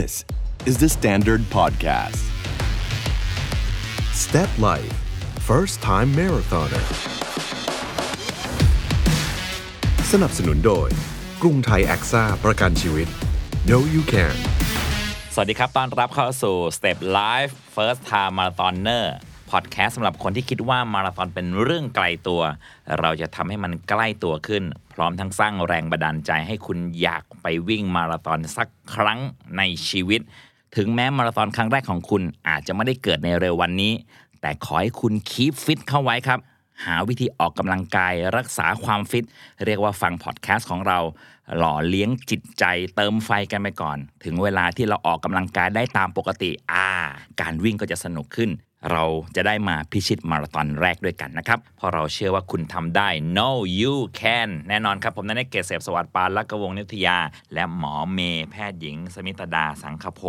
This is the Standard Podcast. Step Life First Time Marathoner สนับสนุนโดย กรุงไทยแอคซ่าประกันชีวิต No You Can สวัสดีครับ ต้อนรับเข้าสู่ Step Life First Time Marathoner พอดแคสต์สำหรับคนที่คิดว่ามาราธอนเป็นเรื่องไกลตัว เราจะทำให้มันใกล้ตัวขึ้น พร้อมทั้งสร้างแรงบันดาลใจให้คุณอยากไปวิ่งมาราธอนสักครั้งในชีวิต ถึงแม้มาราธอนครั้งแรกของคุณอาจจะไม่ได้เกิดในเร็ววันนี้ แต่ขอให้คุณคีปฟิตเข้าไว้ครับ หาวิธีออกกำลังกายรักษาความฟิต เรียกว่าฟังพอดแคสต์ของเรา หล่อเลี้ยงจิตใจเติมไฟกันไปก่อน ถึงเวลาที่เราออกกำลังกายได้ตามปกติอ่าการวิ่งก็จะสนุกขึ้น เราจะได้มาพิชิตมาราธอนแรกด้วยกันนะครับ เพราะเราเชื่อว่าคุณทำได้ no you can แน่นอนครับผมนันเกษเสพสวัสดิ์ปานลักกวงศ์นิทยา และหมอเมย์แพทย์หญิง สมิตดาสังคโพ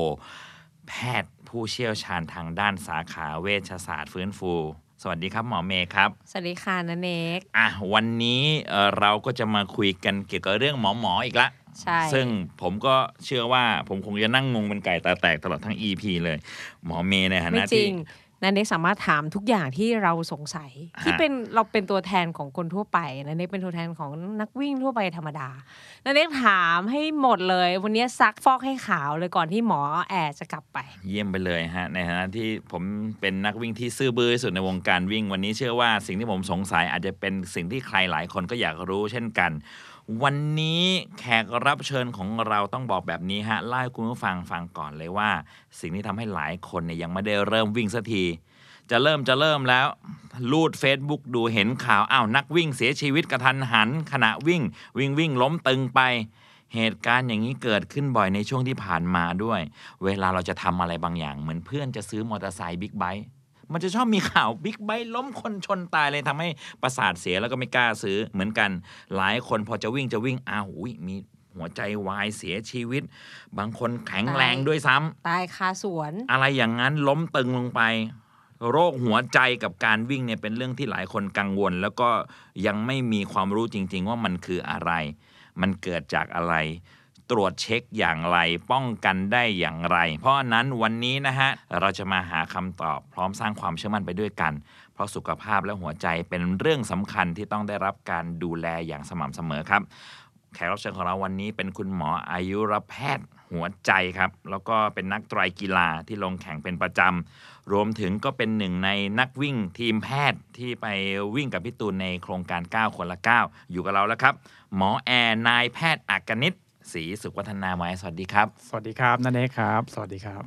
แพทย์ผู้เชี่ยวชาญทางด้านสาขาเวชศาสตร์ฟื้นฟูสวัสดีครับหมอเมย์ครับ สวัสดีค่ะนันเอกอะวันนี้เอ่อเราก็จะมาคุยกันเกี่ยวกับเรื่องหมอหมออีกละใช่ ซึ่งผมก็เชื่อว่าผมคงจะนั่งงงเป็นไก่ตาแตกตลอดทั้ง EP เลย หมอเมย์ในฐาไม่นะจริที่ง นันเอกสามารถถามทุกอย่างที่เราสงสัย ที่ฮะเป็นเราเป็นตัวแทนของคนทั่วไปนันเอกเป็นตัวแทนของนักวิ่งทั่วไปธรรมดานันเอกถามให้หมดเลย วันนี้ซักฟอกให้ขาวเลยก่อนที่หมอแอร์จะกลับไป เยี่ยมไปเลยฮะในฐานะที่ผมเป็นนักวิ่งที่ซื่อบื้อที่สุดในวงการวิ่ง วันนี้เชื่อว่าสิ่งที่ผมสงสัยอาจจะเป็นสิ่งที่ใครหลายคนก็อยากรู้เช่นกัน วันนี้แขกรับเชิญของเราต้องบอกแบบนี้ฮะเล่ให้คุณผู้ฟังฟังก่อนเลยว่า สิ่งที่ทำให้หลายคนเนี่ยยังไม่ได้เริ่มวิ่งสักที จะเริ่มจะเริ่มแล้วลูด Facebook ดูเห็นข่าวอ้าวนักวิ่งเสียชีวิตกะทันหัน ขณะวิ่ง วิ่งวิ่งล้มตึงไปเหตุการณ์อย่างนี้เกิดขึ้นบ่อยในช่วงที่ผ่านมาด้วย เวลาเราจะทำอะไรบางอย่าง เหมือนเพื่อนจะซื้อมอเตอร์ไซค์ big bike มันจะชอบมีข่าว big bike ล้มคนชนตายเลยทำให้ประสาทเสียแล้วก็ไม่กล้าซื้อเหมือนกัน หลายคนพอจะวิ่งจะวิ่งอ้าวอุ๊ยมีหัวใจวายเสียชีวิต บางคนแข็งแรงด้วยซ้ำตายคาสวน อะไรอย่างนั้นล้มตึงลงไป โรคหัวใจกับการวิ่งเนี่ยเป็นเรื่องที่หลายคนกังวล แล้วก็ยังไม่มีความรู้จริง ๆ ว่ามันคืออะไร มันเกิดจากอะไร ตรวจเช็คอย่างไร ป้องกันได้อย่างไร เพราะนั้นวันนี้นะฮะ เราจะมาหาคำตอบพร้อมสร้างความเชื่อมั่นไปด้วยกัน เพราะสุขภาพและหัวใจเป็นเรื่องสำคัญที่ต้องได้รับการดูแลอย่างสม่ำเสมอครับ แขกรับเชิญของเราวันนี้เป็นคุณหมออายุรแพทย์หัวใจครับ แล้วก็เป็นนักไตรกีฬาที่ลงแข่งเป็นประจำ รวมถึงก็เป็นหนึ่งในนักวิ่งทีมแพทย์ที่ไปวิ่งกับพี่ตูนในโครงการ ก้าวคนละ ก้าว อยู่กับเราแล้วครับ หมอแอร์นายแพทย์อักนิต ศรีสุขวัฒนาไม้สวัสดีครับ สวัสดีครับนันเอกครับ สวัสดีครับ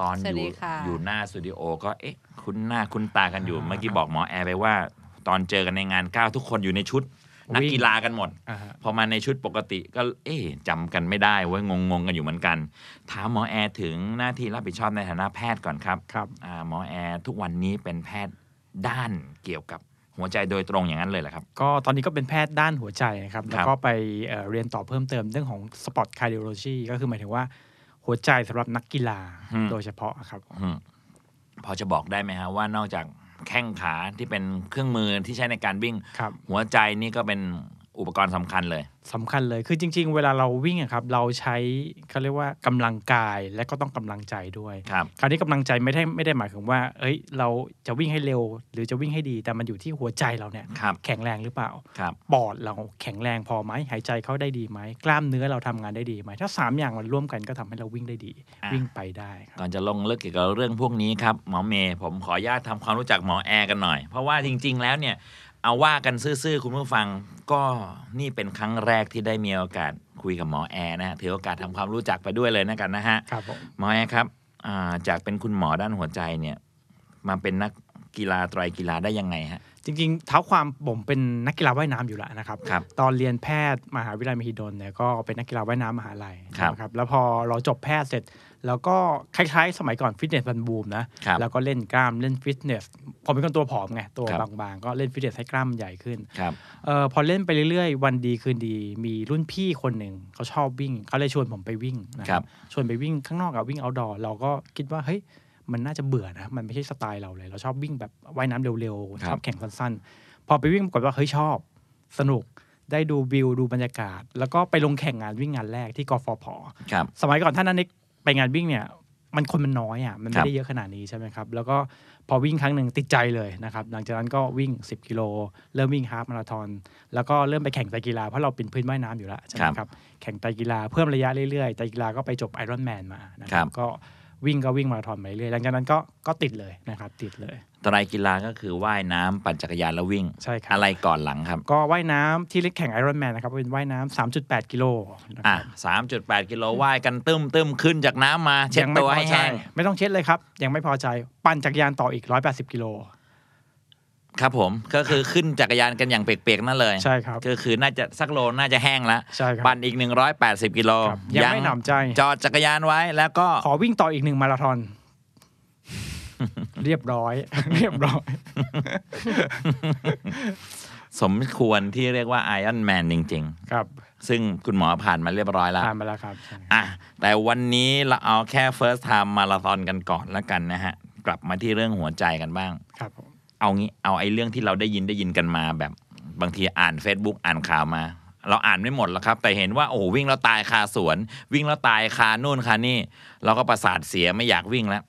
ตอนอยู่ สวัสดีค่ะอยู่หน้าสตูดิโอก็เอ๊ะ คุ้นหน้าคุ้นตากันอยู่ เมื่อกี้บอกหมอแอร์ไปว่า ตอนเจอกันในงานก้าวทุกคนอยู่ในชุดนักวิ่งกีฬากันหมดอ่าฮะพอมาในชุดปกติก็เอ๊ะจำกันไม่ได้เว้ยงงๆกันอยู่เหมือนกัน ถามหมอแอร์ถึงหน้าที่รับผิดชอบในฐานะแพทย์ก่อนครับครับอ่าหมอแอร์ทุกวันนี้เป็นแพทย์ด้านเกี่ยวกับ หัวใจโดยตรงอย่างนั้นเลยเหรอครับ ก็ตอนนี้ก็เป็นแพทย์ด้านหัวใจนะครับครับแล้วก็ไปเอ่อเรียนต่อเพิ่มเติมเรื่องของ sport cardiology ก็คือหมายถึงว่าหัวใจสำหรับนักกีฬาโดยเฉพาะครับอืมพอจะบอกได้ไหมฮะว่านอกจากแข้งขาที่เป็นเครื่องมือที่ใช้ในการวิ่งครับหัวใจนี่ก็เป็น อุปกรณ์สำคัญเลยสำคัญเลยคือจริง ๆ เวลาเราวิ่งอะครับเราใช้เขาเรียกว่ากำลังกายและก็ต้องกำลังใจด้วยครับคราวนี้กำลังใจไม่ได้ไม่ได้หมายถึงว่า เอ้ย เราจะวิ่งให้เร็ว หรือจะวิ่งให้ดีแต่มันอยู่ที่หัวใจเราเนี่ยครับแข็งแรงหรือเปล่าครับปอดเราแข็งแรงพอไหมหายใจเข้าได้ดีไหมกล้ามเนื้อเราทำงานได้ดีไหมถ้าสามอย่างมันร่วมกันก็ทำให้เราวิ่งได้ดีอะวิ่งไปได้ครับก่อนจะลงลึกเกี่ยวกับเรื่องพวกนี้ครับหมอเมย์ผมขออนุญาตทำความรู้จักหมอแอร์กันหน่อย เพราะว่าจริง ๆ แล้วเนี่ย เอาว่ากันซื่อๆ คุณผู้ฟังก็นี่เป็นครั้งแรกที่ได้มีโอกาสคุยกับหมอแอร์นะฮะถือโอกาสทำความรู้จักไปด้วยเลยนะกันนะฮะครับผมหมอแอร์ครับอ่าจากเป็นคุณหมอด้านหัวใจเนี่ยมาเป็นนักกีฬาไตรกีฬาได้ยังไงฮะจริงๆ เท้าความผมเป็นนักกีฬาว่ายน้ำอยู่แล้วนะครับครับตอนเรียนแพทย์มหาวิทยาลัยมหิดลเนี่ยก็เป็นนักกีฬาว่ายน้ำมหาลัยครับนะครับ แล้วพอเราจบแพทย์เสร็จ แล้วก็คล้ายๆ สมัยก่อนฟิตเนสมันบูมนะครับแล้วก็เล่นกล้ามเล่นฟิตเนสผมเป็นคนตัวผอมไง ตัวครับบางๆ ก็เล่นฟิตเนสให้กล้ามใหญ่ขึ้นครับเออพอเล่นไปเรื่อยๆ วันดีคืนดี มีรุ่นพี่คนหนึ่งเขาชอบวิ่ง เขาเลยชวนผมไปวิ่งนะคครัรับบชวนไปวิ่งข้างนอกกับวิ่งเอาดอเราก็คิดว่าเฮ้ยมันน่าจะเบื่อนะ มันไม่ใช่สไตล์เราเลย เราชอบวิ่งแบบว่ายน้ำเร็วครับๆชอบแข่งสั้นๆ พอไปวิ่งปรากฏว่าเฮ้ยชอบ สนุกได้ดูวิวดูบรรยากาศ แล้วก็ไปลงแข่งงานวิ่งงานแรกที่กฟผครับสมัยก่อนท่านนั้นเอก ไปงานวิ่งเนี่ยมันคนมันน้อยอะมันครัไม่บได้เยอะขนาดนี้ใช่ไหมครับ แล้วก็พอวิ่งครั้งหนึ่งติดใจเลยนะครับ หลังจากนั้นก็วิ่ง 10 กิโล เริ่มวิ่งฮาล์ฟมาราธอน แล้วก็เริ่มไปแข่งไตรกีฬา เพราะเราเป็นพื้นว่ายน้ำอยู่แล้วใช่ไหมครับ แข่งไตรกีฬาเพิ่มระยะเรื่อยๆไตรกีฬาก็ไปจบไอรอนแมนมานะคครัรับบก็ วิ่งก็วิ่งมาราธอนไปเรื่อยหลังจากนั้นก็ก็ติดเลยนะครับติดเลยไตรกีฬาก็คือว่ายน้ำปั่นจักรยานแล้ววิ่งใช่ครับอะไรก่อนหลังครับ ก็ว่ายน้ำที่เล็กแข่งไอรอนแมนนะครับเป็นว่ายน้ำ3.8 กิโลนะคอะรับสามจุดแปดกิโลว่ายกันตึ้มตึ้มขึ้นจากน้ำมาเช็ดยังไม่ตัวพอให้ใจแห้งไม่ต้องเช็ดเลยครับ ยังไม่พอใจปั่นจักรยานต่ออีก 180 กิโล ครับผมก็คือขึ้นจักรยานกันอย่างเปียกๆนั่นเลยใช่ครับก็คือน่าจะสักโลน่าจะแห้งแล้วใช่ครับปั่นอีก 180กิโลครับยังไม่หนำใจ จอดจักรยานไว้แล้วก็ขอวิ่งต่ออีกหนึ่งมาราธอนเรียบร้อย เรียบร้อย สมควรที่เรียกว่าไอออนแมนจริงครับๆซึ่งคุณหมอผ่านมาเรียบร้อยแล้วผ่านมาแล้วครับใช่อะแต่วันนี้เราเอาแค่ first time มาราธอนกันก่อนแล้วกันนะฮะ กลับมาที่เรื่องหัวใจกันบ้าง ครับผม เอางี้เอาไอ้เรื่องที่เราได้ยินได้ยินกันมาแบบบางทีอ่าน Facebook อ่านข่าวมา เราอ่านไม่หมดหรอกครับ แต่เห็นว่าโอ้โหวิ่งแล้วตายคาสวน วิ่งแล้วตายคานู่นคานี่ เราก็ประสาทเสียไม่อยากวิ่งแล้ว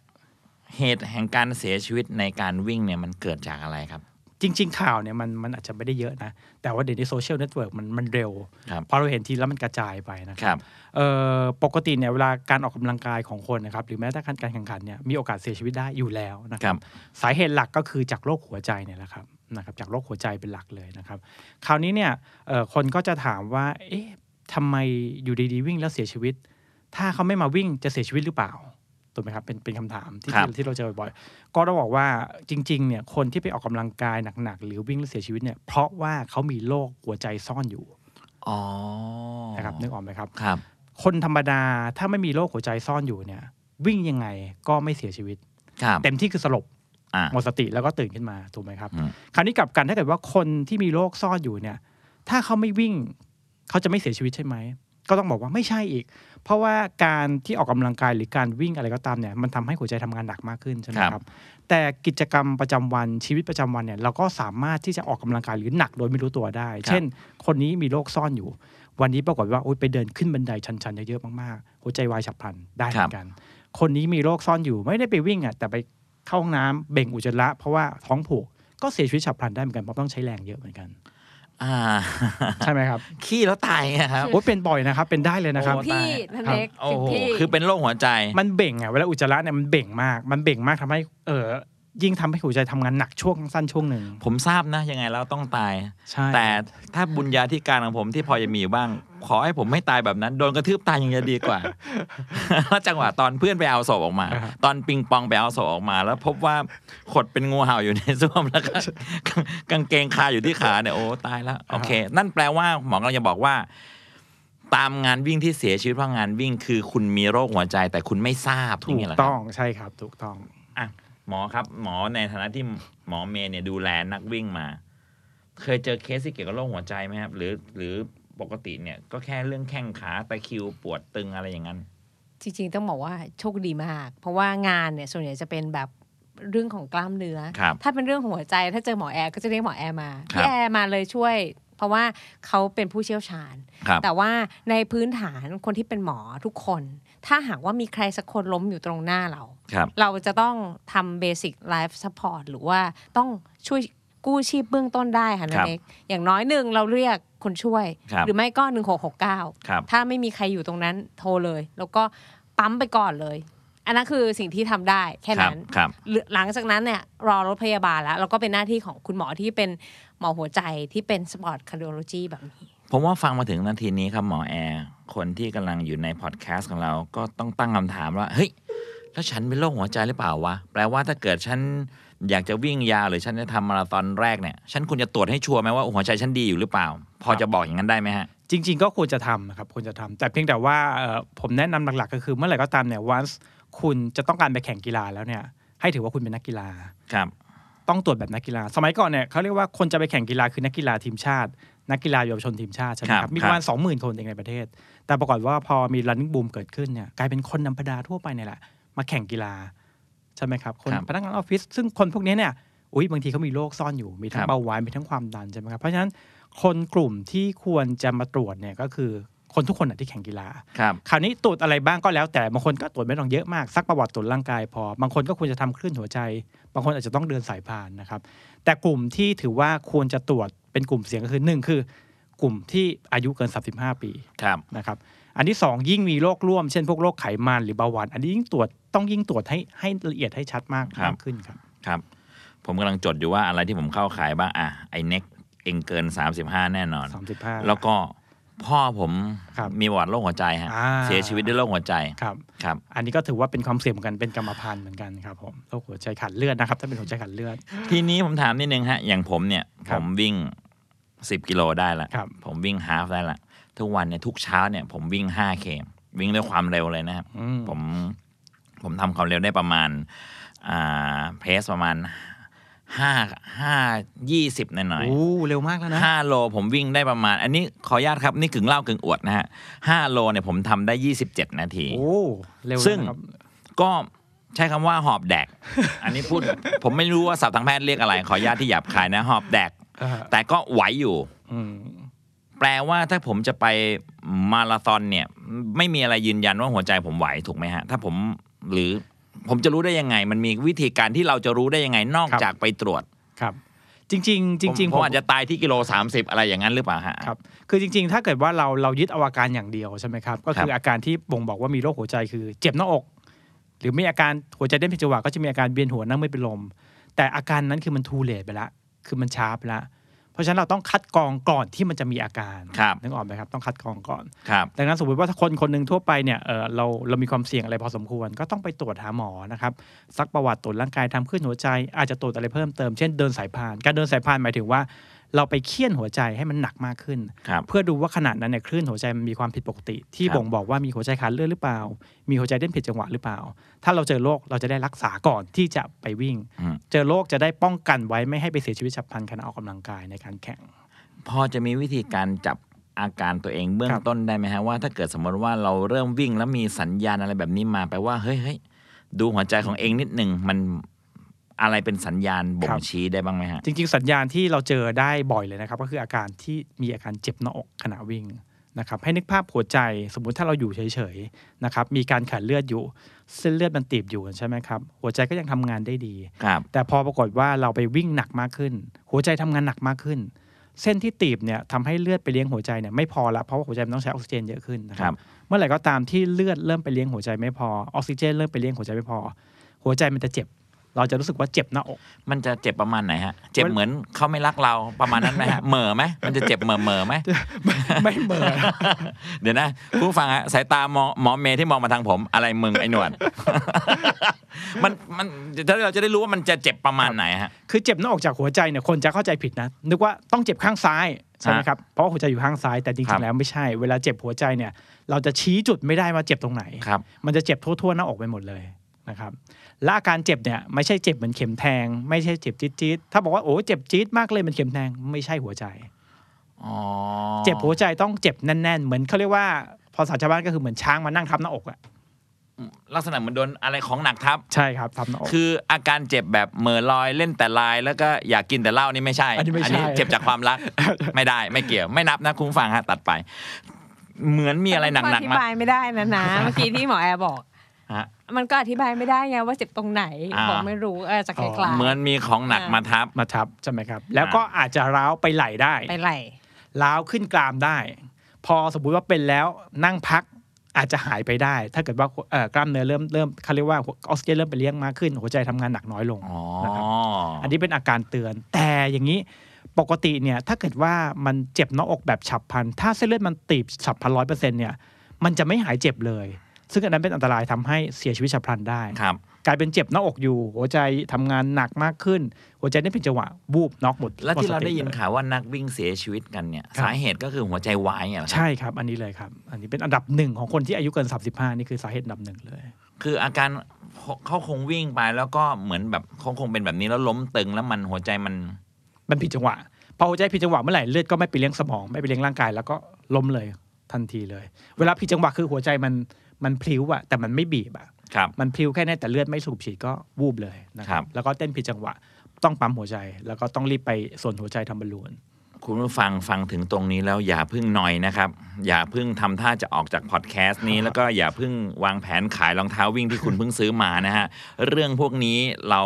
เหตุแห่งการเสียชีวิตในการวิ่งเนี่ยมันเกิดจากอะไรครับ จริง ๆ ข่าวเนี่ยมันมันอาจจะไม่ได้เยอะนะ แต่ว่าเดี๋ยวนี้ social network มันมันเร็วครับพอเราเห็นทีแล้วมันกระจายไปนะครัรับเอ่อปกติเนี่ยเวลาการออกกำลังกายของคนนะครับหรือแม้แต่การการแข่งขันเนี่ยมีโอกาสเสียชีวิตได้อยู่แล้วนะครับครับสาเหตุหลักก็คือจากโรคหัวใจเนี่ยแหละครับนะครับจากโรคหัวใจเป็นหลักเลยนะครับ คราวนี้เนี่ยเอ่อคนก็จะถามว่าเอ๊ะทำไมอยู่ดีๆวิ่งแล้วเสียชีวิต ถ้าเขาไม่มาวิ่งจะเสียชีวิตหรือเปล่า ถูกไหมครับเป็นเป็นคำถามที่ครับที่เราเจอบ่อยๆก็ต้องบอกว่าจริงๆเนี่ยคนที่ไปออกกำลังกายหนักๆ หรือวิ่งแล้วเสียชีวิตเนี่ยเพราะว่าเขามีโรคหัวใจซ่อนอยู่อ๋อนะครับนึกออกไหมครับ ครับ คนธรรมดาถ้าไม่มีโรคหัวใจซ่อนอยู่เนี่ย วิ่งยังไงก็ไม่เสียชีวิต ครับเต็มที่คือสลบอะหมดสติแล้วก็ตื่นขึ้นมาถูกไหมครับ อืม คราวนี้กลับกันถ้าเกิดว่าคนที่มีโรคซ่อนอยู่เนี่ย ถ้าเขาไม่วิ่ง เขาจะไม่เสียชีวิตใช่ไหมก็ต้องบอกว่าไม่ใช่อีก เพราะว่าการที่ออกกำลังกายหรือการวิ่งอะไรก็ตามเนี่ยมันทำให้หัวใจทำงานหนักมากขึ้นใช่ไหมคครัรับบแต่กิจกรรมประจำวันชีวิตประจำวันเนี่ยเราก็สามารถที่จะออกกำลังกายหรือหนักโดยไม่รู้ตัวได้ เช่น คนนี้มีโรคซ่อนอยู่ วันนี้ปรากฏว่าโอ๊ยไปเดินขึ้นบันไดชันๆเยอะๆมากๆหัวใจวายฉับพลันได้เหมือนกัน คนนี้มีโรคซ่อนอยู่ไม่ได้ไปวิ่งอะแต่ไปเข้าห้องน้ำเบ่งอุจจาระเพราะว่าท้องผูกก็เสียชีวิตฉับพลันได้เหมือนกันเพราะต้องใช้แรงเยอะเหมือนกันอ่า ใช่ไหมครับ ขี้แล้วตายอะครับโอ้ยเป็นบ่อยนะครับ เป็นได้เลยนะครับโอ้พี่นันเล็กโอ้ถึงโหพี่คือเป็นโรคหัวใจ มันเบ่งอะเวลาอุจจาระเนี่ยมันเบ่งมาก มันเบ่งมากทำให้เออ ยิ่งทำให้หัวใจทำงานหนักช่วงสั้นช่วงหนึ่ง ผมทราบนะ ยังไงแล้วต้องตายใช่แต่ถ้าบุญญาธิการของผมที่พอจะมีอยู่บ้าง ขอให้ผมไม่ตายแบบนั้น โดนกระทืบตายยังจะดีกว่าแล้วจังหวะตอนเพื่อนไปเอาศพออกมา ตอนปิงปองไปเอาศพออกมา แล้วพบว่าขดเป็นงูเห่าอยู่ในส้วมแล้วก็กางเกงคาอยู่ที่ขาเนี่ยโอ้ตายแล้วโอเค นั่นแปลว่าหมอกำลังจะบอกว่า ตามงานวิ่งที่เสียชีวิตเพราะงานวิ่งคือคุณมีโรคหัวใจ แต่คุณไม่ทราบอถูย่างกนี้เหรอครับต้องใช่ครับ ถูกต้องอะ หมอครับ หมอในฐานะที่หมอเมย์เนี่ยดูแลนักวิ่งมา เคยเจอเคสที่เกี่ยวกับโรคหัวใจไหมครับ หรือหรือปกติเนี่ยก็แค่เรื่องแข้งขาตะคริวปวดตึงอะไรอย่างนั้น จริง ๆ ต้องบอกว่าโชคดีมาก เพราะว่างานเนี่ยส่วนใหญ่จะเป็นแบบเรื่องของกล้ามเนื้อครับถ้าเป็นเรื่องหัวใจถ้าเจอหมอแอร์ก็จะเรียกหมอแอร์มาครับพี่แอร์มาเลยช่วย เพราะว่าเขาเป็นผู้เชี่ยวชาญครับแต่ว่าในพื้นฐานคนที่เป็นหมอทุกคน ถ้าหากว่ามีใครสักคนล้มอยู่ตรงหน้าเราครับเราจะต้องทำเบสิ c ไลฟ์ซัพพอร์ตหรือว่าต้องช่วยกู้ชีพเบื้องต้นได้ค่ะครันบเน็กอย่างน้อยหนึ่งเราเรียกคนช่วยครับหรือไม่ก็หนึ่งหกหกเก้าครับถ้าไม่มีใครอยู่ตรงนั้นโทรเลย แล้วก็ปั๊มไปก่อนเลย อันนั้นคือสิ่งที่ทำได้แค่ครับนั้นครับหรือหลังจากนั้นเนี่ยรอรถพยาบาลแล้ว แล้วก็เป็นหน้าที่ของคุณหมอที่เป็นหมอหัวใจที่เป็น sport cardiology แบบนี้ ผมว่าฟังมาถึงนาทีนี้ครับหมอแอร์คนที่กำลังอยู่ในพอดแคสต์ของเราก็ต้องตั้งคำถามว่า เฮ้ย แล้วฉันเป็นโรคหัวใจหรือเปล่าวะ แปลว่าถ้าเกิดฉันอยากจะวิ่งยาวหรือฉันจะทำมาราธอนแรกเนี่ย ฉันควรจะตรวจให้ชัวร์ไหมว่าหัวใจฉันดีอยู่หรือเปล่า พอจะบอกอย่างนั้นได้ไหมฮะ จริง ๆ ก็ควรจะทำนะครับควรจะทำแต่เพียงแต่ว่าเอ่อผมแนะนำหลักๆ ก็คือเมื่อไหร่ก็ตามเนี่ย once คุณจะต้องการไปแข่งกีฬาแล้วเนี่ย ให้ถือว่าคุณเป็นนักกีฬาครับ ต้องตรวจแบบนักกีฬา สมัยก่อนเนี่ยเขาเรียกว่าคนจะไปแข่งกีฬาคือนักกีฬาทีมชาติ นักกีฬาเยาวชนทีมชาติใช่ไหมคครัรับบมีคปรับระมาณสองหมื่นคนเองในประเทศ แต่ปรากฏว่าพอมี running boom เกิดขึ้นเนี่ยกลายเป็นคนธรรมดาทั่วไปเนี่ยแหละ มาแข่งกีฬา ใช่ไหมครับ คนครับพนักงานออฟฟิศซึ่งคนพวกนี้เนี่ยอุ้ยบางทีเขามีโรคซ่อนอยู่มีทั้คงรับเบาหวานมีทั้งความดันใช่ไหมครับเพราะฉะนั้นคนกลุ่มที่ควรจะมาตรวจเนี่ยก็คือคนทุกคนอะที่แข่งกีฬาครับคราวนี้ตรวจอะไรบ้างก็แล้วแต่บางคนก็ตรวจไม่ต้องเยอะมากซักประวัติตรวจร่างกายพอบางคนก็ควรจะทำคลื่นหัวใจ บางคนอาจจะต้องเดินสายพานนะครับ แต่กลุ่มที่ถือว่าควรจะตรวจเป็นกลุ่มเสี่ยงก็คือหนึ่งคือกลุ่มที่อายุเกิน 35 ปีครับนะครับอันที่สองยิ่งมีโรคร่วมเช่นพวกโรคไขมันหรือเบาหวานอันนี้ยิ่งตรวจต้องยิ่งตรวจให้ให้ละเอียดให้ชัดมากครับมากขึ้นครับครับ ผมกำลังจดอยู่ว่าอะไรที่ผมเข้าขายบ้างอะไอเน็กเองเกิน 35 แน่นอน35แล้วก็ พ่อผมครับมีประวัติโรคหัวใจฮะอ่า เสียชีวิตด้วยโรคหัวใจครับครับอันนี้ก็ถือว่าเป็นความเสี่ยงเหมือนกันเป็นกรรมพันธุ์เหมือนกันครับผมโรคหัวใจขาดเลือดนะครับ ถ้าเป็นหัวใจขาดเลือด ทีนี้ผมถามนิดนึงฮะอย่างผมเนี่ยครัผบมวิ่ง 10 กิโลได้ละครับ ผมวิ่งฮาฟได้ละทุกวันเนี่ยทุกเช้าเนี่ยผมวิ่ง5เคมวิ่งด้วยความเร็วเลยนะครับ อืม ผมผมทำความเร็วได้ประมาณอ่าเพสประมาณ ห้าห้ายี่สิบหน่อยๆโอ้เร็วมากแล้วนะห้าโลผมวิ่งได้ประมาณ อันนี้ขออนุญาตครับนี่กึ่งเล่ากึ่งอวดนะฮะห้าโลเนี่ยผมทำได้ยี่สิบเจ็ดนาทีโอ้เร็วซึ่งนะครับก็ใช้คำว่าหอบแดก อันนี้พูด ผมไม่รู้ว่าศัพท์ทางแพทย์เรียกอะไร ขออนุญาตที่หยาบคายนะ หอบแดกอ่าแต่ก็ไหวอยู่อืมแปลว่าถ้าผมจะไปมาราธอนเนี่ย ไม่มีอะไรยืนยันว่าหัวใจผมไหวถูกไหมฮะ ถ้าผมหรือ ผมจะรู้ได้ยังไง มันมีวิธีการที่เราจะรู้ได้ยังไงนอกจากไปตรวจครับ จริง ๆ จริงผมๆผมอาจจะตายที่กิโล 30 อะไรอย่างนั้นหรือเปล่าฮะครับคือจริง ๆ ถ้าเกิดว่าเราเรายึดเอาอาการอย่างเดียวใช่ไหมครับก็คือครับอาการที่บ่งบอกว่ามีโรคหัวใจคือ เจ็บหน้าอก หรือมีอาการหัวใจเต้นผิดจังหวะก็จะมีอาการเวียนหัวนั่งไม่เป็นลมแต่อาการนั้นคือมันทูเลตไปแล้วคือมันช้าไปแล้ว เพราะฉะนั้นเราต้องคัดกรองก่อนที่มันจะมีอาการครับนึกออกไหมครับต้องคัดกรองก่อนครับดังนั้นสมมติว่าถ้าคนคนหนึ่งทั่วไปเนี่ยเออเราเรามีความเสี่ยงอะไรพอสมควร ก็ต้องไปตรวจหาหมอนะครับซักประวัติตรวจร่างกายทำขึ้นหัวใจ อาจจะตรวจอะไรเพิ่มเติมเช่นเดินสายพาน การเดินสายพานหมายถึงว่า เราไปเคี่ยนหัวใจให้มันหนักมากขึ้นครับเพื่อดูว่าขนาดนั้นเนี่ยคลื่นหัวใจมันมีความผิดปกติ ที่ครับบ่งบอกว่ามีหัวใจขาดเลือดหรือเปล่า มีหัวใจเต้นผิดจังหวะหรือเปล่า ถ้าเราเจอโรคเราจะได้รักษาก่อนที่จะไปวิ่งอืมเจอโรคจะได้ป้องกันไว้ไม่ให้ไปเสียชีวิตฉับพลันขณะออกกำลังกายในการแข่ง พอจะมีวิธีการจับอาการตัวเองเบื้อคงรับต้นได้ไหมฮะว่าถ้าเกิดสมมติว่าเราเริ่มวิ่งแล้วมีสัญญาณอะไรแบบนี้มาแปลว่าเฮ้ยเฮ้ยดูหัวใจของเองนิดหนึ่งมัน อะไรเป็นสัญญาณบ่งชี้ได้บ้างไหมฮะ จริง ๆ สัญญาณที่เราเจอได้บ่อยเลยนะครับ ก็คืออาการที่มีอาการเจ็บหน้าอกขณะวิ่งนะครับให้นึกภาพหัวใจสมมุติถ้าเราอยู่เฉยๆนะครับมีการขาดเลือดอยู่ เส้นเลือดมันตีบอยู่ใช่ไหมครับหัวใจก็ยังทำงานได้ดีครับแต่พอปรากฏว่าเราไปวิ่งหนักมากขึ้น หัวใจทำงานหนักมากขึ้น เส้นที่ตีบเนี่ยทำให้เลือดไปเลี้ยงหัวใจเนี่ยไม่พอละเพราะว่าหัวใจมันต้องใช้ออกซิเจนเยอะขึ้นนะคครัรับบเมื่อไหร่ก็ตามที่เลือดเริ่มไปเลี้ยงหัวใจไม่พอออกซิเจน เริ่มไปเลี้ยงหัวใจไม่พอ หัวใจมันจะเจ็บ เราจะรู้สึกว่าเจ็บหน้าอก มันจะเจ็บประมาณไหนฮะ เจ็บเหมือนเขาไม่รักเราประมาณนั้นไหมฮะ เหม่อไหมมันจะเจ็บเหม่อเหม่อไหมไม่เหมือนเดี๋ยวนะผู้ฟังฮะสายตามองหมอเมย์ที่มองมาทางผม อะไรมึงไอ้หนวด มันมันถ้าเราจะได้รู้ว่ามันจะเจ็บประมาณไหนฮะ คือเจ็บหน้าอกจากหัวใจเนี่ยคนจะเข้าใจผิดนะ นึกว่าต้องเจ็บข้างซ้ายใช่ไหมครับ เพราะว่าหัวใจอยู่ข้างซ้ายแต่จครัริบงๆแล้วไม่ใช่ เวลาเจ็บหัวใจเนี่ย เราจะชี้จุดไม่ได้ว่าเจ็บตรงไหนครับมันจะเจ็บทั่วๆหน้าอกไปหมดเลยนะครับ และอาการเจ็บเนี่ยไม่ใช่เจ็บเหมือนเข็มแทง ไม่ใช่เจ็บจี๊ดๆถ้าบอกว่าโอ้เจ็บจี๊ดมากเลยเหมันเข็มแทงไม่ใช่หัวใจอ๋อเจ็บหัวใจต้องเจ็บแน่น ๆ เหมือนเขาเรียกว่าภาษาชาวบ้านก็คือเหมือนช้างมานั่งทับหน้าอกอะลักษณะเหมือนโดนอะไรของหนักทับ ใช่ครับทับหน้าอกคืออาการเจ็บแบบเหม่อลอยเล่นแต่ลายแล้วก็อยากกินแต่เหล้านี่ไม่ใช่ อันนี้ไม่ใช่เจ็บจากความรักไม่ได้ไม่เกี่ยวไม่นับนะคุณผู้ฟังฮะตัดไป เหมือนมีอะไรหนักอๆธิมาบายไม่ได้นะนะเมื่อกี้ที่หมอแอร์บอกฮะ มันก็อธิบายไม่ได้ไงว่าเจ็บตรงไหนอ่าบอกไม่รู้เออจะคล้ายๆเหมือนมีของหนักมาทับมาทับใช่ไหมครับ แล้วก็อาจจะร้าวไปไหลได้ไปไหลล้าวขึ้นกรามได้ พอสมมุติว่าเป็นแล้วนั่งพักอาจจะหายไปได้ ถ้าเกิดว่าเอ่อกล้ามเนื้อเริ่มเริ่มเขาเรียกว่าออกซิเจนเริ่มไปเลี้ยงมากขึ้น หัวใจทำงานหนักน้อยลงอ๋อนะครับอันนี้เป็นอาการเตือน แต่อย่างนี้ปกติเนี่ยถ้าเกิดว่ามันเจ็บหน้าอกแบบฉับพลัน ถ้าเส้นเลือดมันตีบฉับพลันร้อยเปอร์เซ็นต์เนี่ยมันจะไม่หายเจ็บเลย ซึ่งอันนั้นเป็นอันตรายทำให้เสียชีวิตฉับพลันได้ครับกลายเป็นเจ็บหน้าอกอยู่ หัวใจทำงานหนักมากขึ้น หัวใจได้เป็นจังหวะวูบน็อกหมด แล้วที่เราได้ยินหมสติลข่าวว่านักวิ่งเสียชีวิตกันเนี่ยครับสาเหตุก็คือหัวใจวายเนี่ยเหรอครับใช่ครับ อันนี้เลยครับ อันนี้เป็นอันดับหนึ่งของคนที่อายุเกิน 35 นี่คือสาเหตุอันดับหนึ่งเลย คืออาการเขาคงวิ่งไปแล้วก็เหมือนแบบเขาคงเป็นแบบนี้แล้วล้มตึงแล้วมันหัวใจมันมันผิดจังหวะพอหัวใจผิดจังหวะเมื่อไหร่เลือดก็ไม่ไปเลี้ยงสมองไม่ไปเลี้ยงร่างกายแล้วก็ล้มเลยทันทีเลย เวลาผิดจังหวะคือหัวใจมัน มันพลิ้วอะแต่มันไม่บีบอะครับมันพลิ้วแค่นั้นแต่เลือดไม่สูบฉีดก็วูบเลยนะคครัรับบแล้วก็เต้นผิดจังหวะต้องปั๊มหัวใจ แล้วก็ต้องรีบไปส่วนหัวใจทำบอลลูนคุณผู้ฟังฟังถึงตรงนี้แล้วอย่าเพึ่งหน่อยนะครับ อย่าเพึ่งทำท่าจะออกจากพอดแคสต์นี้ แล้วก็อย่าเพึ่งวางแผนขายรองเท้าวิ่งที่คุณเพิ่งซื้อมานะฮะเรื่องพวกนี้เรา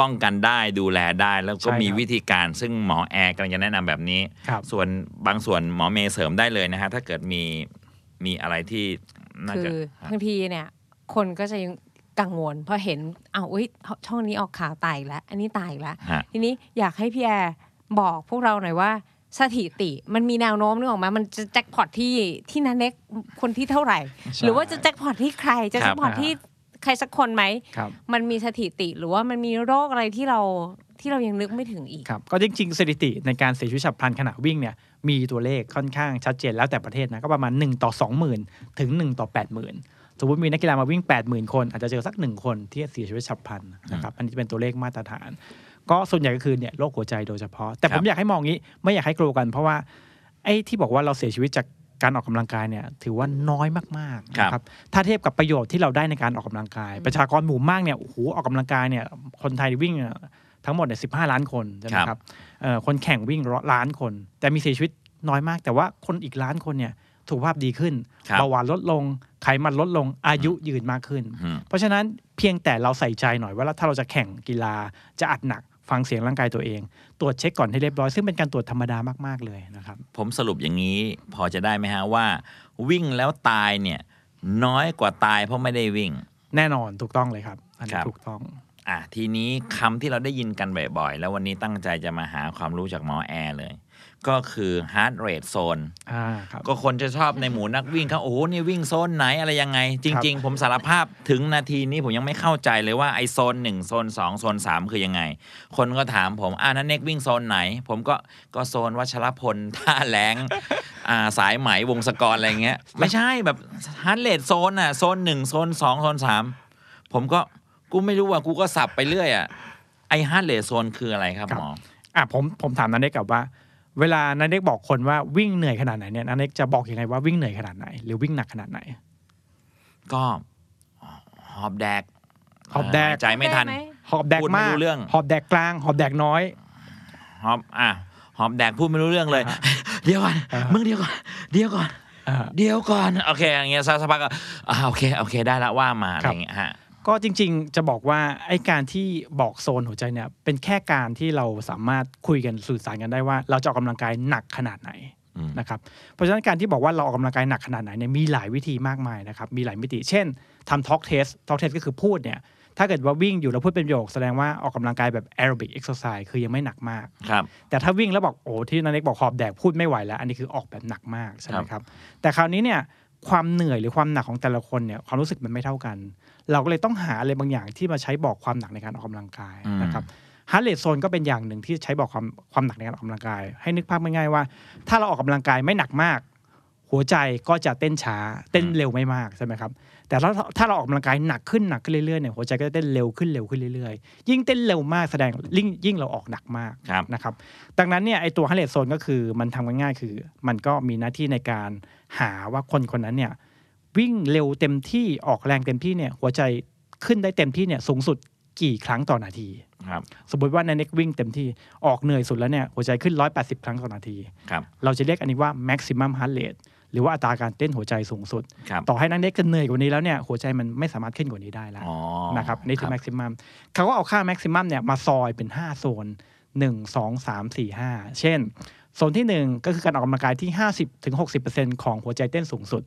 ป้องกันได้ดูแลได้ แล้วก็ใช่ครับมีวิธีการซึ่งหมอแอร์กำลังจะแนะนำแบบนี้ครับส่วนบางส่วนหมอเมย์เสริมได้เลยนะฮะถ้าเกิดมีมีอะไรที่น่า คืจะอบางทีเนี่ย คนก็จะยังกังวลพอเห็นอ้าวอุ้ยช่องนี้ออกข่าวตายอีกแล้ว อันนี้ตายอีกแล้วฮะทีนี้อยากให้พี่แอร์บอกพวกเราหน่อยว่าสถิติมันมีแนวโน้มนึกออกมามันจะแจ็คพอตที่ที่นันเน็กคนที่เท่าไหร่ใช่หรือว่าจะแจ็คพอตที่ใครจะครัแจ็บคพอตที่ใครสักคนไหมครับมันมีสถิติหรือว่ามันมีโรคอะไรที่เราที่เรายังนึกไม่ถึงอีกครับก็จริง ๆ สถิติในการเสียชีวิตฉับพลันขณะวิ่งเนี่ย มีตัวเลขค่อนข้างชัดเจนแล้วแต่ประเทศนะก็ประมาณ 1 ต่อ 20,000 ถึง 1 ต่อ 80,000 สมมติมีนักกีฬามาวิ่ง 80,000 คน อาจจะเจอสักหนึ่งคนที่เสียชีวิตฉับพลันนะครับอันนี้จะเป็นตัวเลขมาตรฐาน ก็ส่วนใหญ่ก็คือเนี่ยโรคหัวใจโดยเฉพาะ แต่คผรับมอยากให้มองงี้ไม่อยากให้กลัวกัน เพราะว่าไอ้ที่บอกว่าเราเสียชีวิตจากการออกกำลังกายเนี่ยถือว่าน้อยมากๆนะครับถ้าเทียบกับประโยชน์ที่เราได้ในการออกกำลังกาย ประชากรหมู่มากเนี่ยโอ้โหออกกำลังกายเนี่ยคนไทยวิ่งเนี่ย ทั้งหมดเนี่ยสิล้านคนใช่ไหมครับครับเอ่อคนแข่งวิ่งร้อยล้านคน แต่มีเสียชีวิตน้อยมาก แต่ว่าคนอีกล้านคนเนี่ยสุขภาพดีขึ้นครับเบาหวานลดลง ไขมันลดลงอายุยืนมากขึ้นอืมเพราะฉะนั้นเพียงแต่เราใส่ใจหน่อยว่าถ้าเราจะแข่งกีฬาจะอัดหนักฟังเสียงร่างกายตัวเอง ตรวจเช็คก่อนให้เรียบร้อย ซึ่งเป็นการตรวจธรรมดามาก ๆ เลยนะครับ ผมสรุปอย่างนี้พอจะได้ไหมฮะว่า วิ่งแล้วตายเนี่ยน้อยกว่าตายเพราะไม่ได้วิ่ง แน่นอนถูกต้องเลยครับ อันคนี้รับถูกต้อง อะทีนี้คำที่เราได้ยินกันบ่อยๆ แล้ววันนี้ตั้งใจจะมาหาความรู้จากหมอแอร์เลย ก็คือ heart rate zone อ่าครับก็คนจะชอบในหมู่นักวิ่งเขาโอ้โหนี่วิ่งโซนไหนอะไรยังไง จริง ๆ ผมสารภาพถึงนาทีนี้ผมยังไม่เข้าใจเลยว่าไอโซนหนึ่งโซนสองโซนสามคือยังไง คนก็ถามผมอ่านันเน็กวิ่งโซนไหน ผมก็ก็โซนวัชรพลท่าแรงอ่าสายไหมวงศกรอะไรเงี้ย ไม่ใช่แบบ heart rate zone อะโซนหนึ่งโซนสองโซนสามผมก็ กูไม่รู้ว่ากูก็สับไปเรื่อยอะไอ heart rate zone คืออะไรครับครับหมออะผมผมถามนันเน็กกลับว่า เวลานันเน็กบอกคนว่าวิ่งเหนื่อยขนาดไหนเนี่ยนันเน็กจะบอกยังไงว่าวิ่งเหนื่อยขนาดไหน หรือวิ่งหนักขนาดไหน ก็หอบแดกหอบแดกหายใจไม่ทันได้ไหมหอบแดกพูดไม่มากรู้เรื่องหอบแดกกลางหอบแดกน้อยหอบอะหอบแดกพูดไม่รู้เรื่องเลยอ่าเดี๋ยวก่อนอ่ามึงเดี๋ยวก่อนเดี๋ยวก่อนอ่าเดี๋ยวก่อนโอเคอย่างเงี้ยสักสักพักก็อ่าโอเคโอเคได้ละว่ามาอะไรครับอย่างเงี้ยฮะ ก็จริงๆ จะบอกว่าไอ้การที่บอกโซนหัวใจเนี่ยเป็นแค่การที่เราสามารถคุยกันสื่อสารกันได้ว่า เราจะออกกำลังกายหนักขนาดไหนอืมนะครับเพราะฉะนั้นการที่บอกว่าเราออกกำลังกายหนักขนาดไหนเนี่ยมีหลายวิธีมากมายนะครับมีหลายมิติ เช่นทำ talk test talk test ก็คือพูดเนี่ยถ้าเกิดว่าวิ่งอยู่แล้วพูดเป็นประโยคแสดงว่าออกกำลังกายแบบ aerobic exercise คือยังไม่หนักมากครับแต่ถ้าวิ่งแล้วบอกโอ้ที่นันเล็กบอกหอบแดกพูดไม่ไหวแล้ว อันนี้คือออกแบบหนักมากใช่ไหมครับแต่คราวนี้เนี่ยความเหนื่อยหรือความหนักของแต่ละคนเนี่ยความรู้สึกมันไม่เท่ากัน เราก็เลยต้องหาอะไรบางอย่างที่มาใช้บอกความหนักในการออกกำลังกายอืมนะครับheart rate zone ก็เป็นอย่างหนึ่งที่ใช้บอกความความหนักในการออกกำลังกาย ให้นึกภาพง่ายๆว่า ถ้าเราออกกำลังกายไม่หนักมาก หัวใจก็จะเต้นช้าเต้นเร็วไม่มากใช่ไหมครับแต่ถ้าถ้าเราออกกำลังกายหนักขึ้นหนักขึ้นเรื่อยๆเนี่ยหัวใจก็จะเต้นเร็วขึ้นเร็วขึ้นเรื่อยๆ ยิ่งเต้นเร็วมากแสดงยิ่งยิ่งเราออกหนักมากครับนะครับดังนั้นเนี่ยไอตัว heart rate zone ก็คือมันทำง่ายๆคือ มันก็มีหน้าที่ในการหาว่าคนคนนั้นเนี่ย วิ่งเร็วเต็มที่ออกแรงเต็มที่เนี่ยหัวใจขึ้นได้เต็มที่เนี่ยสูงสุดกี่ครั้งต่อนาทีครับสมมติว่าในเน็กวิ่งเต็มที่ออกเหนื่อยสุดแล้วเนี่ยหัวใจขึ้น 180 ครั้งต่อนาทีครับเราจะเรียกอันนี้ว่า maximum heart rate หรือว่าอัตราการเต้นหัวใจสูงสุดครับต่อให้นักเน็กจะเหนื่อยกว่านี้แล้วเนี่ยหัวใจมันไม่สามารถขึ้นกว่านี้ได้แล้วอ๋อนะครับอันนี่คือรับแม็กซิมัมเขาก็เอาค่าแม็กซิมัมเนี่ยมาซอยเป็น 5 โซน 1 2 3 4 5 เช่น โซนที่ 1 ก็คือการออกกำลังกายที่ 50ถึง60%ของหัวใจเต้นสูงสุด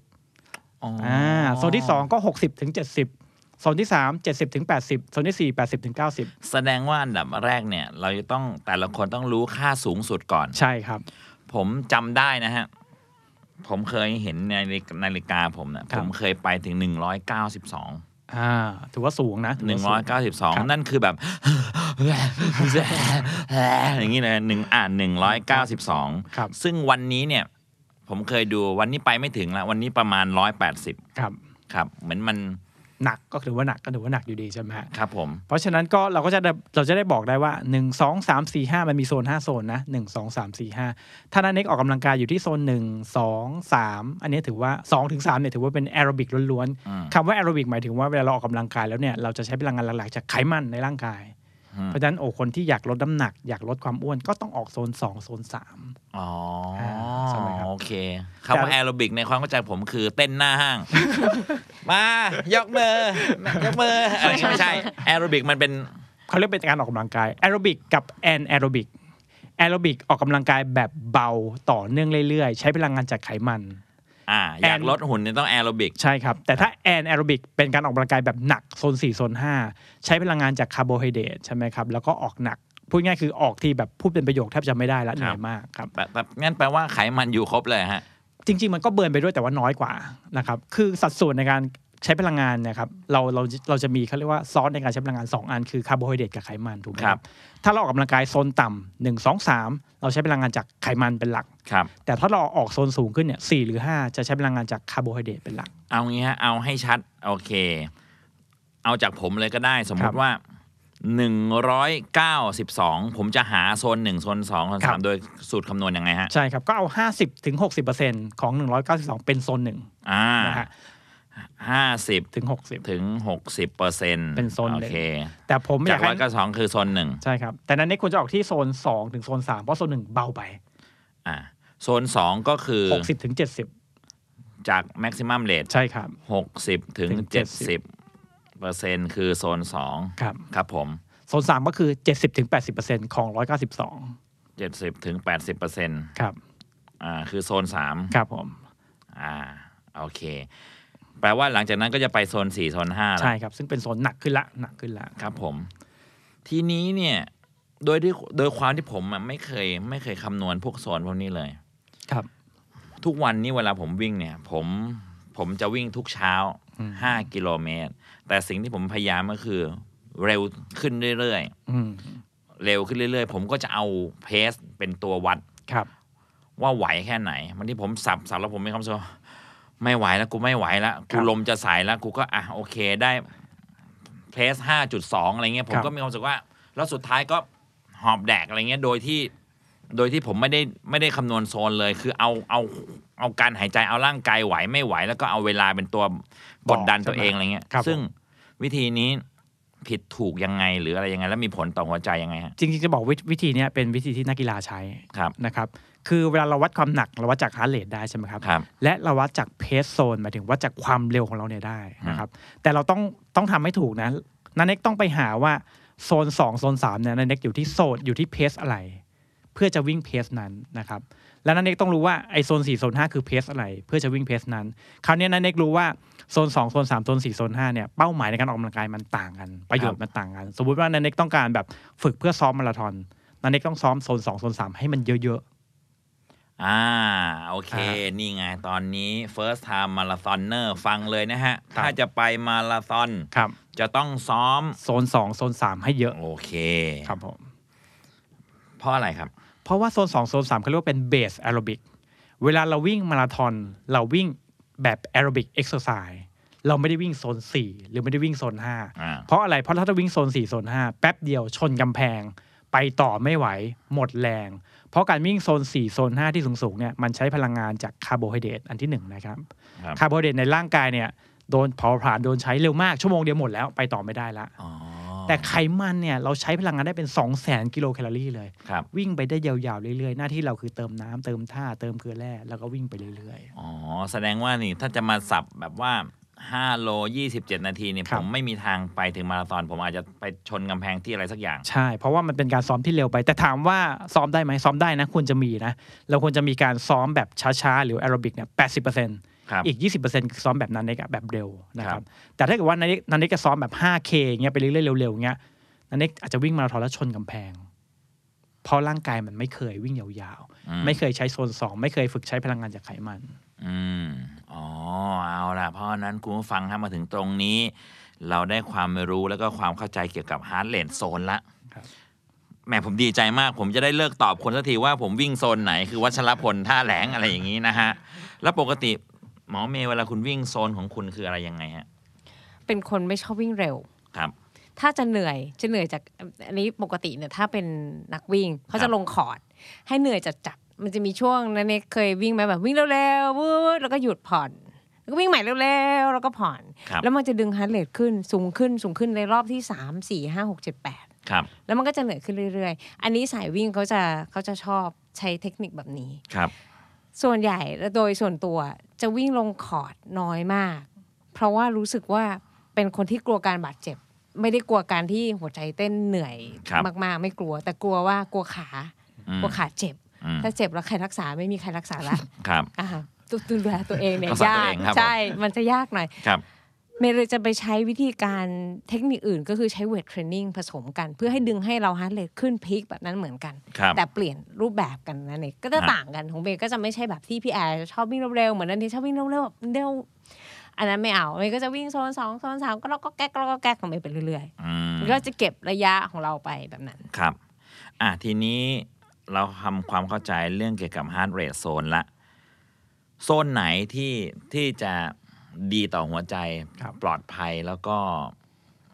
อ๋อออ่าโซนที่ 2 ก็ 60ถึง70โซนที่ 3 70ถึง80โซนที่ 4 80ถึง90 แสดงว่าอันดับแรกเนี่ย เราจะต้องแต่ละคนต้องรู้ค่าสูงสุดก่อน ใช่ครับ ผมจำได้นะฮะ ผมเคยเห็นในนาฬิกาผมนะครัผบมเคยไปถึง 192อ่าถือว่าสูงนะถือว่าสูงครับ192นั่นคือแบบอย่างนี้เลยหนึ่งอ่าน192ครับซึ่งวันนี้เนี่ย ผมเคยดูวันนี้ไปไม่ถึงละวันนี้ประมาณ180ครับครับเหมือนมันหนักก็ถือว่าหนักก็ถือว่าหนักอยู่ดีใช่ไหมฮะครับผมเพราะฉะนั้นก็เราก็จะได้เราจะได้บอกได้ว่า 1 2 3 4 5 มันมีโซน 5 โซนนะ1 2 3 4 5 ถ้านันเน็กออกกำลังกายอยู่ที่โซน 1 2 3 อันนี้ถือว่า2ถึง3เนี่ยถือว่าเป็นแอโรบิกล้วนอืมๆคำว่าแอโรบิกหมายถึงว่าเวลาเราออกกำลังกายแล้วเนี่ยเราจะใช้พลังงานหลักๆจากไขมันในร่างกายอืม เพราะฉะนั้นโอ้คนที่อยากลดน้ำหนัก อยากลดความอ้วนก็ต้องออกโซน 2 โซน 3 อ๋อใช่ไหมครับโอเคคำว่าแอโรบิกในความเข้าใจผมคือเต้นหน้าห้าง มายกมือยกมืออะไรอย่างเงี้ยไม่ใช่แอโรบิกมันเป็นเขาเรียกเป็นการออกกำลังกายแอโรบิกกับ anaerobic แอโรบิกออกกำลังกายแบบเบาต่อเนื่องเรื่อยๆ ใช้พลังงานจากไขมัน อ่าอยากลดหุ่นเนี่ยต้องแอโรบิกใช่ครับ แต่ถ้า anaerobic เป็นการออกกำลังกายแบบหนักโซน4โซน5 ใช้พลังงานจากคาร์โบไฮเดรตใช่ไหมครับ แล้วก็ออกหนักพูดง่ายคือออกที่แบบพูดเป็นประโยคแทบจะไม่ได้แล้วเหนื่อยมากครับแบบแบบงั้นแปลว่าไขมันอยู่ครบเลยฮะจริง ๆ มันก็ burn ไปด้วยแต่ว่าน้อยกว่านะครับ คือสัดส่วนในการ ใช้พลังงานเนี่ยครับเราเราเราจะมีเขาเรียกว่าซอสในการใช้พลังงาน 2 อันคือคาร์โบไฮเดรตกับไขมันถูกไหมครับถ้าเราออกกำลังกายโซนต่ำหนึ่งสองสามเราใช้พลังงานจากไขมันเป็นหลักครับแต่ถ้าเราออกโซนสูงขึ้นเนี่ยสี่หรือห้าจะใช้พลังงานจากคาร์โบไฮเดรตเป็นหลัก เอางี้ฮะเอาให้ชัดโอเค เอาจากผมเลยก็ได้สมมครัติบว่าหนึ่งร้อยเก้าสิบสองผมจะหาโซนหนึ่งโซนสองโซนครัสามบโดยสูตรคำนวณยังไงฮะ ใช่ครับ ก็เอา 50ถึง60%ของ 192 เป็นโซนหนึ่งอ่านะฮะ ห้าสิบถึง60ถึงหกสิบเปอร์เซ็นต์เป็นโซนหนึ่โองเคแต่ผมอจายากกร้ให้อยเก้าสองคือโซนหนึ่งใช่ครับ แต่นั้นเน็กควรจะออกที่โซน2ถึงโซน3เพราะโซน1เบาไป อ่า โซนสองก็คือ60ถึงจากแม็กซิมัมเลท70ใช่ครับหกสิบถึงถึงเจ็ดสิบเปอร์เซ็นต์คือโซนสองครับครับผม โซน3ก็คือ70ถึง80%ของ192เจ็ดสิบถึงแปดสิบเปอร์เซ็นต์ครับ อ่า คือโซนสามครับผม อ่า โอเค แปลว่าหลังจากนั้นก็จะไปโซนสี่โซนห้าแล้วใช่ครับ ซึ่งเป็นโซนหนักขึ้นละหนักขึ้นละครับผม ทีนี้เนี่ยโดยที่โดยความที่ผมอะไม่เคย ไม่เคยคำนวณพวกโซนพวกนี้เลย ครับ ทุกวันนี้เวลาผมวิ่งเนี่ย ผมผมจะวิ่งทุกเช้าห้ากิโลเมตร แต่สิ่งที่ผมพยายามก็คือ เร็วขึ้นเรื่อยอืมๆเร็วขึ้นเรื่อยๆ ผมก็จะเอาเพสเป็นตัววัดครับ ว่าไหวแค่ไหนบางทีผมสับสับแล้วผมมีความรู้สึกว่า ไม่ไหวแล้วกูไม่ไหวแล้วครักูบลมจะสายแล้วกูก็อะโอเคได้เพลสห้าจุดสองอะไรเงี้ยผมครับก็มีความรู้สึกว่า แล้วสุดท้ายก็หอบแดกอะไรเงี้ยโดยที่ โดยที่ผมไม่ได้ไม่ได้คำนวณโซนเลย คือเอาเอาเอาการหายใจเอาร่างกายไหวไม่ไหว แล้วก็เอาเวลาเป็นตัวกดดันตัวเองอะไรเงี้ยครับซึ่งผมวิธีนี้ ผิดถูกยังไงหรืออะไรยังไง แล้วมีผลต่อหัวใจยังไงฮะจริงๆจะบอกวิวิธีเนี้ยเป็นวิธีที่นักกีฬาใช้ครับนะครับคือเวลาเราวัดความหนักเราวัดจาก heart rate ได้ใช่ไหมครับครับและเราวัดจาก pace zone หมายถึงวัดจากความเร็วของเราเนี่ยได้นะครับแต่เราต้องต้องทำให้ถูกนะนันเน็กต้องไปหาว่าโซน 2 โซน3เนี่ยนันเน็กอยู่ที่โซนอยู่ที่ pace อะไร เพื่อจะวิ่ง pace นั้นนะครับ แล้วนันเน็กต้องรู้ว่าไอโซน4โซน5คือ pace อะไร เพื่อจะวิ่ง pace นั้น คราวนี้นันเน็กรู้ว่าโซน2โซน3โซน4โซน5เนี่ยเป้าหมายในการออกกำลังกายมันต่างกัน ประโยชน์มันต่างกัน สมมุติว่านันเน็กต้องการแบบฝึกเพื่อซ้อมมาราธอนนันเน็กต้องซ้อมโซน2โซน3ให้มันเยอะอ่าโอเคอ่นี่ไงตอนนี้ first time marathoner ฟังเลยนะฮะครับถ้าจะไปมาราธอนๆครับจะต้องซ้อมโซน2โซน3ให้เยอะโอเคครับผมเพราะอะไรครับ เพราะว่าโซน2โซน3เขาเรียกว่าเป็น base aerobic เวลาเราวิ่งมาราธอนเราวิ่งแบบ aerobic exercise เราไม่ได้วิ่งโซน 4 หรือไม่ได้วิ่งโซนอ่า5เพราะอะไร เพราะถ้าเราวิ่งโซน 4 โซน 5 แป๊บเดียวชนกำแพง ไปต่อไม่ไหว หมดแรง เพราะการวิ่งโซน 4 โซน 5 ที่สูงๆเนี่ยมันใช้พลังงานจากคาร์โบไฮเดรตอันที่ 1 นะครับครับคาร์โบไฮเดรตในร่างกายเนี่ยโดนเผาผลาญโดนใช้เร็วมากชั่วโมงเดียวหมดแล้วไปต่อไม่ได้ละอ๋อ แต่ไขมันเนี่ยเราใช้พลังงานได้เป็น 2 0 0 0 0 0 กิโลแคลอรี่เลย ครับ วิ่งไปได้ยาวๆเรื่อยๆ หน้าที่เราคือเติมน้ำเติมท่าเติมเกลือแร่แล้วก็วิ่งไปเรื่อย อ๋อ แสดงว่านี่ถ้าจะมาสับแบบว่า 5 โล 27 นาทีเนี่ยครับ ผมไม่มีทางไปถึงมาราธอน ผมอาจจะไปชนกำแพงที่อะไรสักอย่าง ๆ ใช่ เพราะว่ามันเป็นการซ้อมที่เร็วไป แต่ถามว่าซ้อมได้ไหมซ้อมได้นะควรจะมีนะ เราควรจะมีการซ้อมแบบช้าๆ หรือแอโรบิกเนี่ยแปดสิบเป อร์เซ็นต์ครับอีก 20%คือซ้อมแบบนันเน็กอะแบบเร็วนะครับครับแต่ถ้าเกิดว่านันเน็กนันเน็กจะซ้อมแบบ 5K อย่างเงี้ยไปเรื่อยๆเร็วๆอย่างเงี้ยนันเน็กอาจจะวิ่งมาราธอนแล้วชนกำแพง เพราะร่างกายมันไม่เคยวิ่งยาวอืๆไม่เคยใช้โซนสองไม่เคยฝึกใช้พลังงานจากไขมัน อืมอ๋อเอาล่ะเพราะฉะนั้นคุณผู้ฟังถ้ามาถึงตรงนี้ เราได้ความรู้แล้วก็ความเข้าใจเกี่ยวกับ heart rate zone ละครับแหมผมดีใจมาก ผมจะได้เลิกตอบคนสักทีว่าผมวิ่งโซนไหนคือวัชรพลท่าแหลงอะไรอย่างนี้นะฮะ แล้วปกติ หมอเมย์เวลาคุณวิ่งโซนของคุณคืออะไรยังไงฮะ เป็นคนไม่ชอบวิ่งเร็วครับ ถ้าจะเหนื่อยจะเหนื่อยจากอันนี้ปกติเนี่ยถ้าเป็นนักวิ่งเขาครัจะบลงคอร์ด ให้เหนื่อยจัดจัดๆมันจะมีช่วงนั้นเนี่ยเคยวิ่งไหมแบบวิ่งเร็วๆวูดแล้วก็หยุดผ่อนแล้วก็วิ่งใหม่เร็วๆแล้วก็ผ่อนครับแล้วมันจะดึง heart rate ขึ้นสูงขึ้นสูงขึ้นในรอบที่สามสี่ห้าหกเจ็ดแปดครับแล้วมันก็จะเหนื่อยขึ้นเรื่อยๆ อันนี้สายวิ่งเขาจะเขาจะชอบใช้เทคนิคแบบนี้ครับ ส่วนใหญ่และโดยส่วนตัว จะวิ่งลงคอร์ดน้อยมาก เพราะว่ารู้สึกว่าเป็นคนที่กลัวการบาดเจ็บ ไม่ได้กลัวการที่หัวใจเต้นเหนื่อยครับมากๆ ไม่กลัว แต่กลัวว่ากลัวขาอืมกลัวขาเจ็บอืมถ้าเจ็บแล้วใครรักษาไม่มีใครรักษาละครับอ่าตัวดูแลตัวเองเนี่ยรักษาตัวเองยากครับใช่ มันจะยากหน่อยครับ เมย์เลยจะไปใช้วิธีการเทคนิคอื่น ก็คือใช้ weight training ผสมกัน เพื่อให้ดึงให้เรา heart rate ขึ้น peak แบบนั้นเหมือนกันครับแต่เปลี่ยนรูปแบบกันนั่นเองก็จะฮะต่างกันของเมย์ก็จะไม่ใช่แบบที่พี่แอร์ชอบวิ่งเร็วๆเหมือนอันนี้ชอบวิ่งเร็วๆแบบเร็วอันนั้นไม่เอาเมย์ก็จะวิ่งโซนสองโซนสามก็แล้วก็แก๊กแล้วก็แก๊กของเมย์ไปเรื่อยอืมๆก็จะเก็บระยะของเราไปแบบนั้นครับ อะทีนี้เราทำความเข้าใจเรื่องเกี่ยวกับ heart rate zone ละโซนไหนที่ที่จะ ดีต่อหัวใจครับปลอดภัยแล้วก็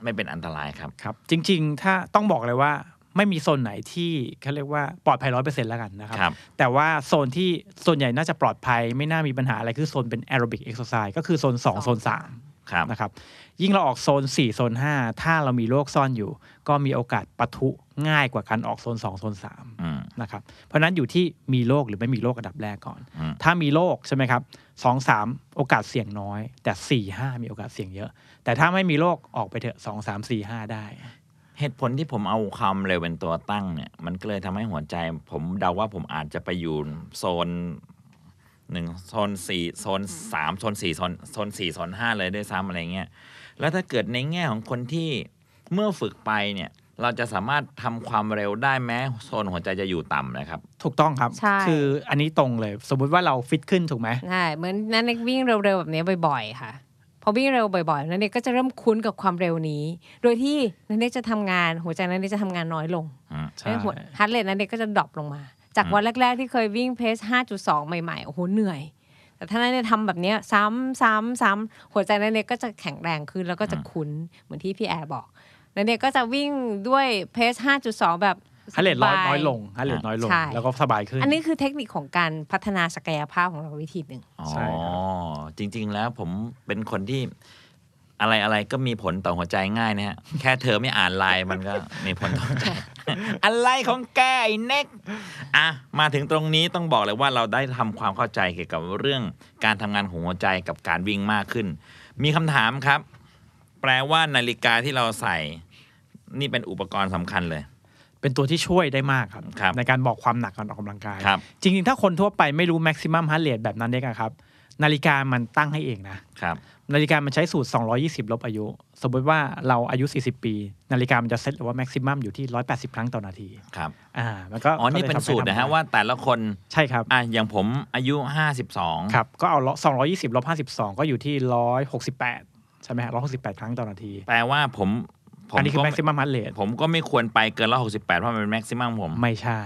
ไม่เป็นอันตรายครับครับ จริง ๆ ถ้าต้องบอกเลยว่าไม่มีโซนไหนที่เขาเรียกว่าปลอดภัยร้อยเปอร์เซ็นต์แล้วกันนะครับครับแต่ว่าโซนที่ส่วนใหญ่น่าจะปลอดภัย ไม่น่ามีปัญหาอะไรคือโซนเป็น aerobic exercise ก็คือโซน 2 โซนครับ3 นะครับยิ่งเราออกโซน 4 โซน 5 ถ้าเรามีโรคซ่อนอยู่ ก็มีโอกาสปะทุง่ายกว่าการออกโซน 2 โซน3อืมนะครับเพราะฉะนั้นอยู่ที่มีโรคหรือไม่มีโรคอันดับแรกก่อนอืมถ้ามีโรคใช่ไหมครับสองสามโอกาสเสี่ยงน้อย แต่สี่ห้ามีโอกาสเสี่ยงเยอะ แต่ถ้าไม่มีโรคออกไปเถอะสองสามสี่ห้าได้เหตุผลที่ผมเอาความเร็วเป็นตัวตั้งเนี่ย มันก็เลยทำให้หัวใจ ผมเดาว่าผมอาจจะไปอยู่โซน หนึ่งโซนสี่โซนสามโซนสี่โซนโซนสี่โซนห้าเลยด้วยซ้ำอะไรเงี้ยแล้วถ้าเกิดในแง่ของคนที่เมื่อฝึกไปเนี่ยเราจะสามารถทำความเร็วได้แม้โซนหัวใจจะอยู่ต่ำนะครับ ถูกต้องครับใช่คืออันนี้ตรงเลย สมมุติว่าเราฟิตขึ้นถูกไหมใช่เหมือนนันเน็กวิ่งเร็วๆแบบนี้บ่อยๆ ค่ะ พอวิ่งเร็วบ่อยๆ นันเน็กก็จะเริ่มคุ้นกับความเร็วนี้ โดยที่นันเน็กจะทำงาน หัวใจนันเน็กจะทำงานน้อยลงใช่ heart rate นันเน็กก็จะ drop ลงมา จากวันแรก ๆ ที่เคยวิ่ง pace 5.2 ใหม่ๆ โอ้โห เหนื่อย แต่ถ้านั่นเองทำแบบเนี้ยซ้ำซ้ำซ้ำหัวใจนั่นเองก็จะแข็งแรงขึ้นแล้วก็จะคุ้นเหมือนที่พี่แอร์บอกนั่นเองก็จะวิ่งด้วยเพส 5.2 แบบฮันเลดน้อยสบาน้อยลงฮันเลดน้อยลงใช่แล้วก็สบายขึ้น อันนี้คือเทคนิคของการพัฒนาศักยภาพของเราวิธีหนึ่งอ๋อใช่ครับจริง ๆ แล้วผมเป็นคนที่ อะไรอะไรก็มีผลต่อหัวใจง่ายนะฮะ แค่เธอไม่อ่านไลน์มันก็มีผลต่อหัวใจ อะไรของแกไอ้เน็กอะมาถึงตรงนี้ต้องบอกเลยว่าเราได้ทำความเข้าใจเกี่ยวกับเรื่องการทำงานของหัวใจกับการวิ่งมากขึ้น มีคำถามครับ แปลว่านาฬิกาที่เราใส่ นี่เป็นอุปกรณ์สำคัญเลยเป็นตัวที่ช่วยได้มากครับครับในการบอกความหนักการออกกำลังกายครับจริงๆ ถ้าคนทั่วไปไม่รู้ maximum heart rate แบบนั้นเด็กอะครับ นาฬิกามันตั้งให้เองนะครับนาฬิกามันใช้สูตร 220 ลบอายุ สมมติว่าเราอายุ 40 ปี นาฬิกามันจะเซตเลยว่า maximum อยู่ที่ 180 ครั้งต่อนาทีครับอ่ามันก็อ๋อนี่เป็นสูตรนะฮะว่าแต่ละคนใช่ครับอะอย่างผมอายุ 52 ครับ ก็เอา 220 ลบ 52 ก็อยู่ที่ 168 ใช่ไหมฮะ168 ครั้งต่อนาที แปลว่าผมผม อันนี้คือก็ maximum heart rate ผมก็ไม่ควรไปเกินร้อยหกสิบแปดเพราะมันเป็น maximum ผม ไม่ใช่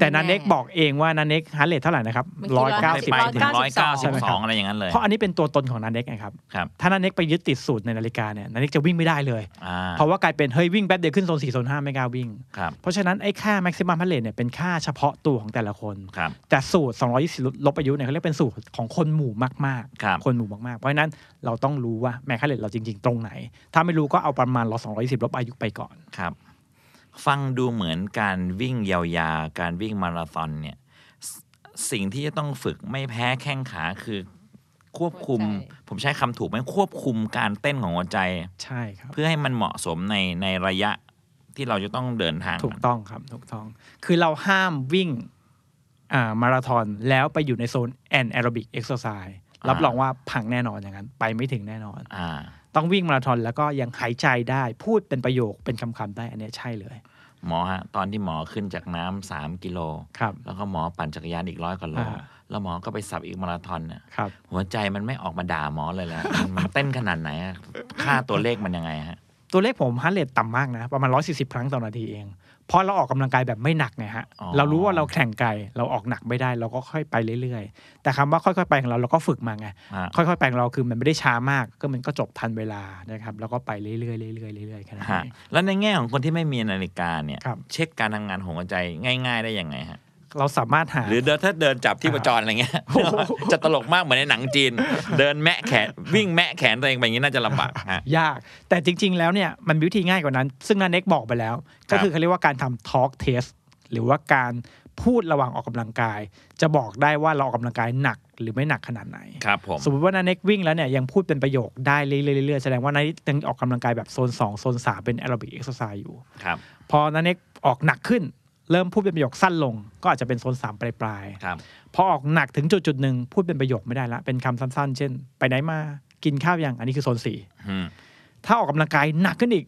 แต่นันเน็กบอกเองว่านันเน็ก heart rate เท่าไหร่นะครับเมื่อกี้190ไปถึงร้อยเก้าสิบสองใช่ไหมครับอะไรอย่างนั้นเลย เพราะอันนี้เป็นตัวตนของนันเน็กไงครับครับ ถ้านันเน็กไปยึดติดสูตรในนาฬิกาเนี่ยนันเน็กจะวิ่งไม่ได้เลยอ่าเพราะว่ากลายเป็นเฮ้ยวิ่งแป๊บเดียวขึ้นโซน4โซน5ไม่กล้าวิ่งครับเพราะฉะนั้นไอ้ค่า maximum heart rate เนี่ยเป็นค่าเฉพาะตัวของแต่ละคนครับแต่สูตร 220 ลบอายุเนี่ยเขาเรียกเป็นสูตรของคนหมู่มากครับคนหมู่มากๆ เพราะฉะนั้นเราต้องรู้ว่าแมคคาเรตเราจริง ๆ ตรงไหน ถ้าไม่รู้ก็เอาประมาณเรา220ลบอายุไปก่อนครับ ฟังดูเหมือนการวิ่งยาวๆการวิ่งมาราธอนเนี่ยสสิ่งที่จะต้องฝึกไม่แพ้แข้งขาคือควบคุมหัวใจผมใช้คำถูกไหมควบคุมการเต้นของหัวใจ ใช่ครับ เพื่อให้มันเหมาะสมในในระยะที่เราจะต้องเดินทางถูกต้องครับถูกต้อง คือเราห้ามวิ่งอ่ามาราธอนแล้วไปอยู่ในโซน anaerobic exercise รับรองว่าพังแน่นอนอย่างนั้น ไปไม่ถึงแน่นอน อ่า ต้องวิ่งมาราธอนแล้วก็ยังหายใจได้พูดเป็นประโยคเป็นคำๆได้อันเนี้ยใช่เลย หมอฮะตอนที่หมอขึ้นจากน้ำสามกิโลครับแล้วก็หมอปั่นจักรยานอีกร้อยกว่าโลอ่าแล้วหมอก็ไปสับอีกมาราธอนน่ะครับหัวใจมันไม่ออกมาด่าหมอเลยแหละมันมันเต้นขนาดไหนอะค่าตัวเลขมันยังไงฮะตัวเลขผมฮาร์เรทต่ำมากนะ ประมาณ 140 ครั้งต่อนาทีเอง เพราะเราออกกำลังกายแบบไม่หนักไงฮะอ๋อเรารู้ว่าเราแข่งไกลเราออกหนักไม่ได้ เราก็ค่อยไปเรื่อยๆ แต่คำว่าค่อยๆไปของเราเราก็ฝึกมาไงฮะค่อยๆไปของเราคือมันไม่ได้ช้ามากก็มันก็จบทันเวลานะครับแล้วก็ไปเรื่อยๆเรื่อยๆเรื่อยๆแค่นั้นฮะเองแล้วในแง่ของคนที่ไม่มีนาฬิกาเนี่ยครับเช็คการทำงานของหัวใจง่าย ๆ ได้ยังไงฮะ เราสามารถหา หรือเดินถ้าเดินจับที่ประจรอะไรเงี้ยจะตลกมากเหมือนในหนังจีน เดินแมะแขนวิ่งแมะแขนตัวเองไปอย่างนี้น่าจะลำบากฮะยาก แต่จริง ๆ แล้วเนี่ยมันมีวิธีง่ายกว่านั้น ซึ่งนันเน็กบอกไปแล้ว ก็คือเขาเรียกว่าการทำ talk test หรือว่าการพูดระหว่างออกกำลังกาย จะบอกได้ว่าเราออกกำลังกายหนักหรือไม่หนักขนาดไหนครับผมสมมติว่านันเน็กวิ่งแล้วเนี่ยยังพูดเป็นประโยคได้เรื่อยๆแสดงว่านันเน็กยังออกกำลังกายแบบโซน2โซน3เป็น aerobic exercise อยู่ครับพอนันเน็กออกหนักขึ้น เริ่มพูดเป็นประโยคสั้นลง ก็อาจจะเป็นโซน3ปลายๆครับพอออกหนักถึงจุดจุดๆหนึ่งพูดเป็นประโยคไม่ได้ละ เป็นคำสั้นๆ เช่น ไปไหนมากินข้าวยังอันนี้คือโซนสี่อืมถ้าออกกำลังกายหนักขึ้นอีก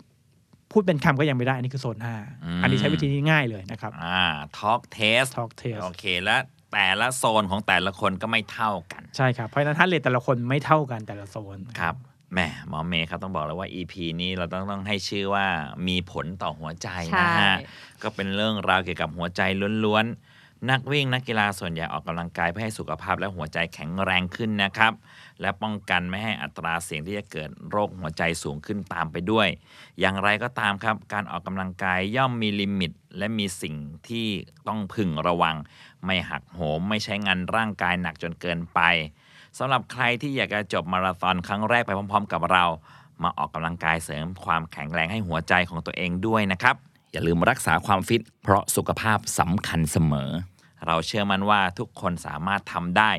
พูดเป็นคำก็ยังไม่ได้ อันนี้คือโซนห้าอืมอันนี้ใช้วิธีนี้ง่ายเลยนะครับอ่า talk test talk test โอเคแล้วแต่ละโซนของแต่ละคนก็ไม่เท่ากัน ใช่ครับ เพราะฉะนั้นถ้าเรทแต่ละคนไม่เท่ากันแต่ละโซนครับ แหมหมอเมย์ครับต้องบอกเลยว่า EP นี้เราต้องต้องให้ชื่อว่ามีผลต่อหัวใจนะฮะใช่ก็เป็นเรื่องราวเกี่ยวกับหัวใจล้วนๆ นักวิ่งนักกีฬาส่วนใหญ่ออกกำลังกายเพื่อให้สุขภาพและหัวใจแข็งแรงขึ้นนะครับ และป้องกันไม่ให้อัตราเสี่ยงที่จะเกิดโรคหัวใจสูงขึ้นตามไปด้วย อย่างไรก็ตามครับ การออกกำลังกายย่อมมีลิมิต และมีสิ่งที่ต้องพึงระวัง ไม่หักโหมไม่ใช้งานร่างกายหนักจนเกินไป สำหรับใครที่อยากจะจบมาราธอนครั้งแรกไปพร้อม ๆ กับเรา มาออกกำลังกายเสริมความแข็งแรงให้หัวใจของตัวเองด้วยนะครับ อย่าลืมรักษาความฟิต เพราะสุขภาพสำคัญเสมอ เราเชื่อมั่นว่าทุกคนสามารถทำได้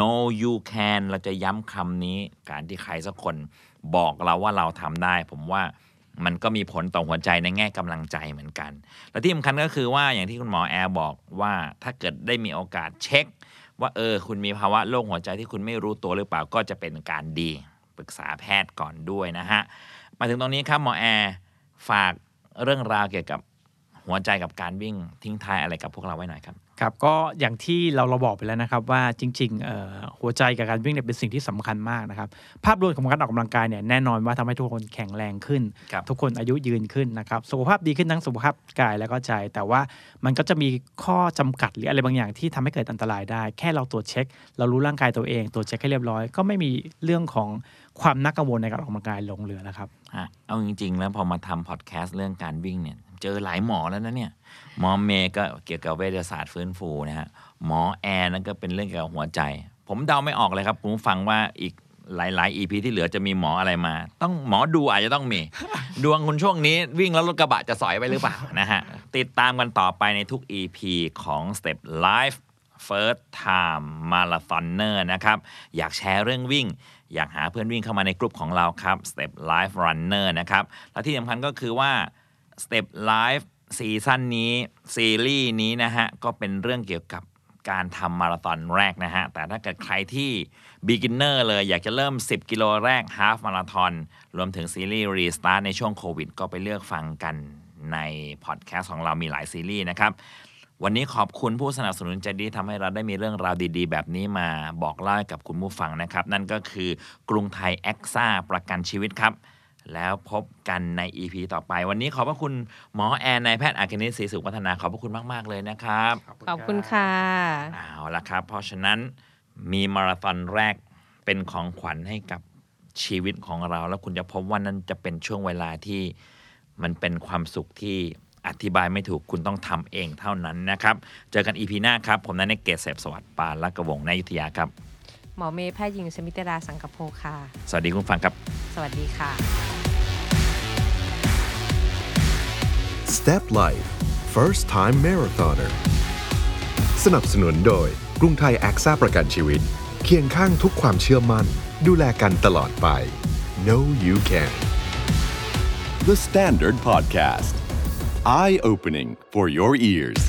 no you can เราจะย้ำคำนี้ การที่ใครสักคนบอกเราว่าเราทำได้ ผมว่ามันก็มีผลต่อหัวใจในแง่กำลังใจเหมือนกัน และที่สำคัญก็คือว่าอย่างที่คุณหมอแอร์บอกว่าถ้าเกิดได้มีโอกาสเช็ค ว่าเออคุณมีภาวะโรคหัวใจที่คุณไม่รู้ตัวหรือเปล่าก็จะเป็นการดีปรึกษาแพทย์ก่อนด้วยนะฮะ มาถึงตรงนี้ครับหมอแอร์ฝากเรื่องราวเกี่ยวกับหัวใจกับการวิ่งทิ้งท้ายอะไรกับพวกเราไว้หน่อยครับ ครับก็อย่างที่เราเราบอกไปแล้วนะครับว่าจริงๆเอ่อหัวใจกับการวิ่งเนี่ยเป็นสิ่งที่สำคัญมากนะครับภาพรวมของการออกกำลังกายเนี่ยแน่นอนว่าทำให้ทุกคนแข็งแรงขึ้นครับทุกคนอายุยืนขึ้นนะครับสุขภาพดีขึ้นทั้งสุขภาพกายแล้วก็ใจ แต่ว่ามันก็จะมีข้อจำกัดหรืออะไรบางอย่างที่ทำให้เกิดอันตรายได้ แค่เราตรวจเช็ค เรารู้ร่างกายตัวเอง ตรวจเช็คให้เรียบร้อย ก็ไม่มีเรื่องของความน่ากังวลในการออกกำลังกายลงเหลือแล้วครับฮะเอาจริง ๆ แล้วพอมาทำพอดแคสต์เรื่องการวิ่งเนี่ย เจอหลายหมอแล้วนะเนี่ย หมอเมย์ก็เกี่ยวกับเวชศาสตร์ฟื้นฟูนะฮะ หมอแอร์นั่นก็เป็นเรื่องเกี่ยวกับหัวใจ ผมเดาไม่ออกเลยครับผมฟังว่าอีกหลายๆ EP ที่เหลือจะมีหมออะไรมา ต้องหมอดูอาจจะต้องมี ดวงคุณช่วงนี้วิ่งแล้วรถกระบะจะสอยไปหรือเปล่านะฮะ ติดตามกันต่อไปในทุก EP ของ Step Life First Time Marathoner นะครับ อยากแชร์เรื่องวิ่ง อยากหาเพื่อนวิ่งเข้ามาในกลุ่มของเราครับ Step Life Runner นะครับ และที่สำคัญก็คือว่า Step Life ซีซั่นนี้ ซีรีส์นี้นะฮะ ก็เป็นเรื่องเกี่ยวกับการทำมาราธอนแรกนะฮะ แต่ถ้าเกิดใครที่ beginner เลยอยากจะเริ่ม 10 กิโลแรก half มาราธอนรวมถึงซีรีส์ Restart ในช่วงโควิด ก็ไปเลือกฟังกันในพอดแคสต์ของเรามีหลายซีรีส์นะครับ วันนี้ขอบคุณผู้สนับสนุนใจดีทำให้เราได้มีเรื่องราวดีๆ แบบนี้มาบอกเล่ากับคุณผู้ฟังนะครับ นั่นก็คือกรุงไทยแอคซ่าประกันชีวิตครับ แล้วพบกันใน EP ต่อไป วันนี้ขอบพระคุณหมอแอนนายแพทย์อาคณิตศรีสุขวัฒนา ขอบพระคุณมาก ๆ เลยนะครับ ขอบคุณค่ะเอาละครับ เพราะฉะนั้นมีมาราธอนแรกเป็นของขวัญให้กับชีวิตของเรา แล้วคุณจะพบว่านั่นจะเป็นช่วงเวลาที่มันเป็นความสุขที่อธิบายไม่ถูกคุณต้องทำเองเท่านั้นนะครับ เจอกันอีพีหน้าครับ ผมนันเนกเกษเสพสวัสดิ์ปานละกระวงในอยุธยาครับ หมอเมย์แพทย์หญิงสมิตราสังกโพค่ะ สวัสดีคุณผู้ฟังครับ สวัสดีค่ะ Step Life First Time Marathoner สนับสนุนโดยกรุงไทยแอคซ่าประกันชีวิต เคียงข้างทุกความเชื่อมั่น ดูแลกันตลอดไป No you can The Standard Podcast. Eye opening for your ears.